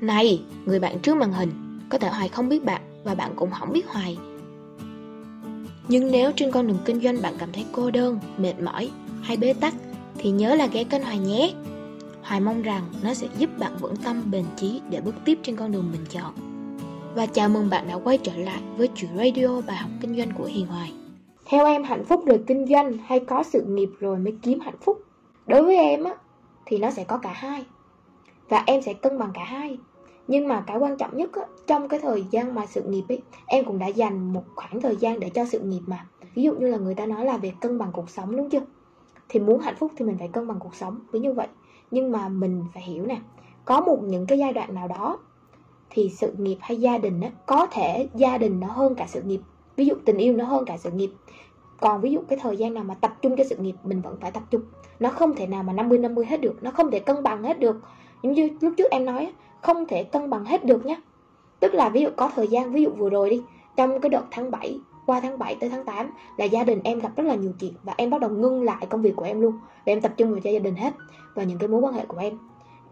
Này, người bạn trước màn hình, có thể Hoài không biết bạn và bạn cũng không biết Hoài. Nhưng nếu trên con đường kinh doanh bạn cảm thấy cô đơn, mệt mỏi hay bế tắc thì nhớ là ghé kênh Hoài nhé. Hoài mong rằng nó sẽ giúp bạn vững tâm bền chí để bước tiếp trên con đường mình chọn. Và chào mừng bạn đã quay trở lại với chuyện radio bài học kinh doanh của Hiền Hoài. Theo em hạnh phúc rồi kinh doanh hay có sự nghiệp rồi mới kiếm hạnh phúc? Đối với em á thì nó sẽ có cả hai. Và em sẽ cân bằng cả hai. Nhưng mà cái quan trọng nhất á, trong cái thời gian mà sự nghiệp ấy, em cũng đã dành một khoảng thời gian để cho sự nghiệp mà. Ví dụ như là người ta nói là việc cân bằng cuộc sống đúng chưa? Thì muốn hạnh phúc thì mình phải cân bằng cuộc sống, ví như vậy. Nhưng mà mình phải hiểu nè, có một những cái giai đoạn nào đó thì sự nghiệp hay gia đình á, có thể gia đình nó hơn cả sự nghiệp. Ví dụ tình yêu nó hơn cả sự nghiệp. Còn ví dụ cái thời gian nào mà tập trung cho sự nghiệp mình vẫn phải tập trung. Nó không thể nào mà 50-50 hết được, nó không thể cân bằng hết được. Giống như lúc trước em nói không thể cân bằng hết được nhé tức là ví dụ có thời gian ví dụ vừa rồi đi trong cái đợt tháng 7 qua tháng 7 tới tháng 8 là gia đình em gặp rất là nhiều chuyện và em bắt đầu ngưng lại công việc của em luôn để em tập trung vào cho gia đình hết và những cái mối quan hệ của em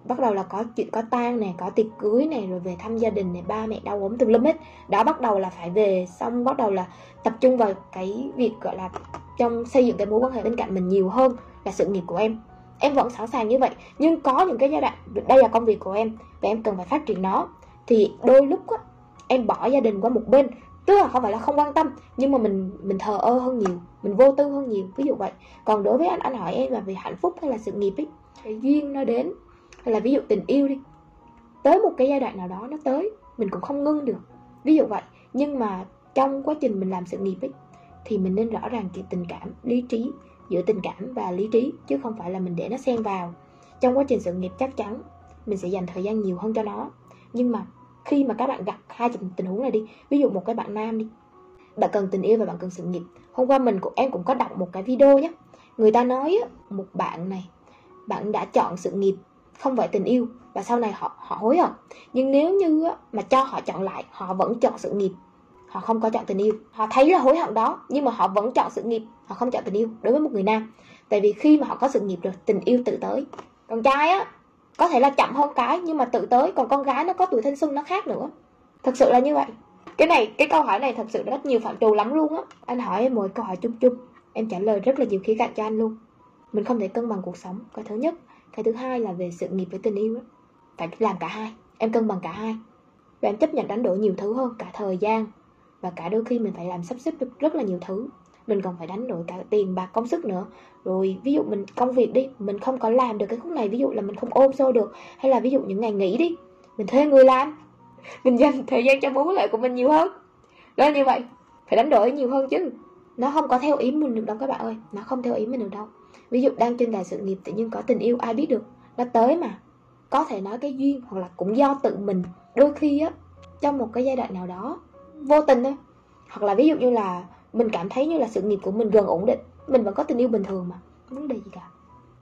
bắt đầu là có chuyện có tang này có tiệc cưới này rồi về thăm gia đình này ba mẹ đau ốm tùm lum hết. Đó bắt đầu là phải về xong bắt đầu là tập trung vào cái việc gọi là trong xây dựng cái mối quan hệ bên cạnh mình nhiều hơn là sự nghiệp của em. Em vẫn sẵn sàng như vậy nhưng có những cái giai đoạn đây là công việc của em và em cần phải phát triển nó. Thì đôi lúc á, em bỏ gia đình qua một bên tức là không phải là không quan tâm nhưng mà mình mình thờ ơ hơn nhiều mình vô tư hơn nhiều ví dụ vậy. Còn đối với anh anh hỏi em là về hạnh phúc hay là sự nghiệp ấy? Cái duyên nó đến hay là ví dụ tình yêu đi. Tới một cái giai đoạn nào đó nó tới, mình cũng không ngưng được. Ví dụ vậy, nhưng mà trong quá trình mình làm sự nghiệp ấy, thì mình nên rõ ràng cái tình cảm, lý trí giữa tình cảm và lý trí, chứ không phải là mình để nó xen vào. Trong quá trình sự nghiệp chắc chắn, mình sẽ dành thời gian nhiều hơn cho nó. Nhưng mà khi mà các bạn gặp hai tình huống này đi, ví dụ một cái bạn nam đi, bạn cần tình yêu và bạn cần sự nghiệp. Hôm qua mình cũng, em cũng có đọc một cái video nhé người ta nói một bạn này, bạn đã chọn sự nghiệp không phải tình yêu và sau này họ họ hối hận. Nhưng nếu như mà cho họ chọn lại, họ vẫn chọn sự nghiệp. Họ không có chọn tình yêu. Họ thấy là hối hận đó, nhưng mà họ vẫn chọn sự nghiệp. Họ không chọn tình yêu đối với một người nam. Tại vì khi mà họ có sự nghiệp rồi, tình yêu tự tới. Con trai á, có thể là chậm hơn cái, nhưng mà tự tới, còn con gái nó có tuổi thanh xuân nó khác nữa. Thật sự là như vậy. Cái này, cái câu hỏi này thật sự rất nhiều phạm trù lắm luôn á. Anh hỏi em một câu hỏi chung chung. Em trả lời rất là nhiều khía cạnh cho anh luôn mình không thể cân bằng cuộc sống. Cái thứ nhất. Cái thứ hai là về sự nghiệp với tình yêu á. Phải làm cả hai. Em cân bằng cả hai. Và em chấp nhận đánh đổi nhiều thứ hơn, cả thời gian. Và cả đôi khi mình phải làm sắp xếp được rất là nhiều thứ. Mình còn phải đánh đổi cả tiền bạc công sức nữa. Rồi ví dụ mình, công việc đi, mình không có làm được cái khúc này, ví dụ là mình không ôm xô được. Hay là ví dụ những ngày nghỉ đi, mình thuê người làm. Mình dành thời gian cho mối quan hệ của mình nhiều hơn. Đó, như vậy. Phải đánh đổi nhiều hơn chứ. Nó không có theo ý mình được đâu các bạn ơi. Nó không theo ý mình được đâu ví dụ đang trên đà sự nghiệp tự nhiên có tình yêu, ai biết được. Nó tới mà. Có thể nói cái duyên hoặc là cũng do tự mình. Đôi khi á, trong một cái giai đoạn nào đó, vô tình thôi. Hoặc là ví dụ như là mình cảm thấy như là sự nghiệp của mình gần ổn định. Mình vẫn có tình yêu bình thường mà. Không vấn đề gì cả.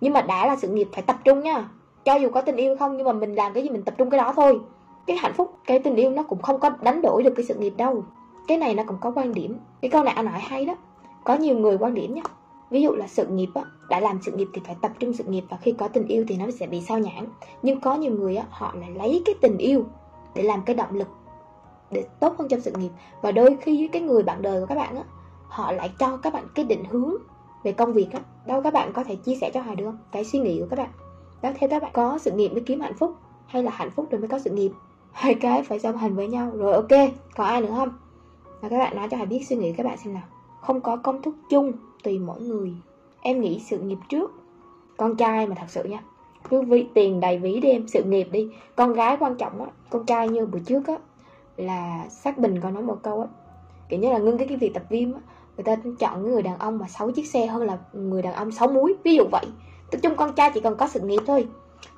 Nhưng mà đã là sự nghiệp phải tập trung nha. Cho dù có tình yêu không, nhưng mà mình làm cái gì mình tập trung cái đó thôi. Cái hạnh phúc, cái tình yêu nó cũng không có đánh đổi được cái sự nghiệp đâu. Cái này nó cũng có quan điểm. Cái câu này anh nói hay đó. Có nhiều người quan điểm nhá ví dụ là sự nghiệp á đã làm sự nghiệp thì phải tập trung sự nghiệp và khi có tình yêu thì nó sẽ bị sao nhãn nhưng có nhiều người á, họ lại lấy cái tình yêu để làm cái động lực để tốt hơn trong sự nghiệp. Và đôi khi cái người bạn đời của các bạn á, họ lại cho các bạn cái định hướng về công việc á. Đâu các bạn có thể chia sẻ cho hai đứa cái suy nghĩ của các bạn. Đó theo các bạn có sự nghiệp mới kiếm hạnh phúc hay là hạnh phúc rồi mới có sự nghiệp? Hai cái phải song hành với nhau. Rồi, ok, có ai nữa không? Và các bạn nói cho hải biết suy nghĩ các bạn xem nào. Không có công thức chung tùy mỗi người em nghĩ sự nghiệp trước. Con trai mà thật sự nha. Cứ vì tiền đầy ví đi em, sự nghiệp đi. Con gái quan trọng á, con trai như bữa trước á, là xác bình có nói một câu á. Kiểu như là ngưng cái cái việc tập gym á, người ta chọn người đàn ông mà sáu chiếc xe hơn là người đàn ông sáu múi ví dụ vậy. Nói chung con trai chỉ cần có sự nghiệp thôi,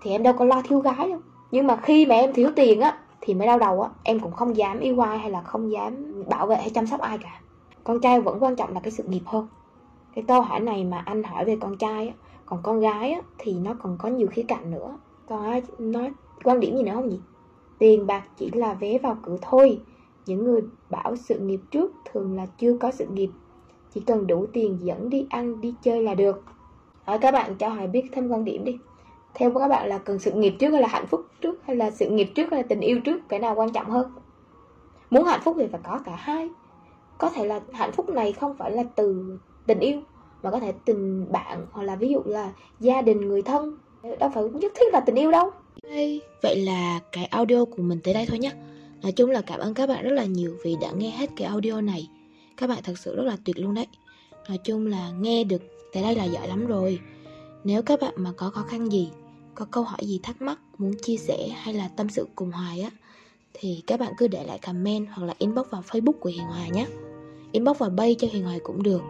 thì em đâu có lo thiếu gái đâu. Nhưng mà khi mà em thiếu tiền á, thì mới đau đầu á. Em cũng không dám yêu ai hay là không dám bảo vệ hay chăm sóc ai cả. Con trai vẫn quan trọng là cái sự nghiệp hơn cái câu hỏi này mà anh hỏi về con trai á, còn con gái á, thì nó còn có nhiều khía cạnh nữa. Còn ai nói quan điểm gì nữa không nhỉ? Tiền bạc chỉ là vé vào cửa thôi. Những người bảo sự nghiệp trước thường là chưa có sự nghiệp. Chỉ cần đủ tiền dẫn đi ăn, đi chơi là được. Hỏi các bạn cho hỏi biết thêm quan điểm đi. Theo các bạn là cần sự nghiệp trước hay là hạnh phúc trước? Hay là sự nghiệp trước hay là tình yêu trước? Cái nào quan trọng hơn? Muốn hạnh phúc thì phải có cả hai. Có thể là hạnh phúc này không phải là từ tình yêu mà có thể tình bạn hoặc là ví dụ là gia đình, người thân, đâu phải nhất thiết là tình yêu đâu. Vậy là cái audio của mình tới đây thôi nhé nói chung là cảm ơn các bạn rất là nhiều vì đã nghe hết cái audio này. Các bạn thật sự rất là tuyệt luôn đấy. Nói chung là nghe được tới đây là giỏi lắm rồi. Nếu các bạn mà có khó khăn gì, có câu hỏi gì thắc mắc, muốn chia sẻ hay là tâm sự cùng hoài á, thì các bạn cứ để lại comment hoặc là inbox vào facebook của hiền hòa nhé inbox vào bay cho hiền hòa cũng được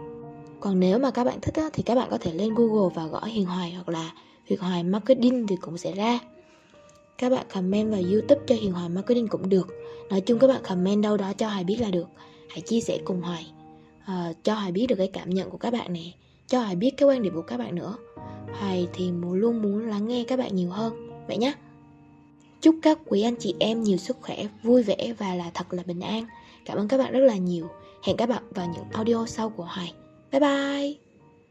còn nếu mà các bạn thích á, thì các bạn có thể lên google và gõ hiền hoài hoặc là hiền hoài marketing thì cũng sẽ ra. Các bạn comment vào youtube cho hiền hoài marketing cũng được. Nói chung các bạn comment đâu đó cho hoài biết là được. Hãy chia sẻ cùng hoài. Uh, cho hoài biết được cái cảm nhận của các bạn nè. Cho hoài biết cái quan điểm của các bạn nữa. Hoài thì luôn muốn lắng nghe các bạn nhiều hơn. Vậy nhé chúc các quý anh chị em nhiều sức khỏe vui vẻ và là thật là bình an. Cảm ơn các bạn rất là nhiều. Hẹn các bạn vào những audio sau của hoài. 拜拜。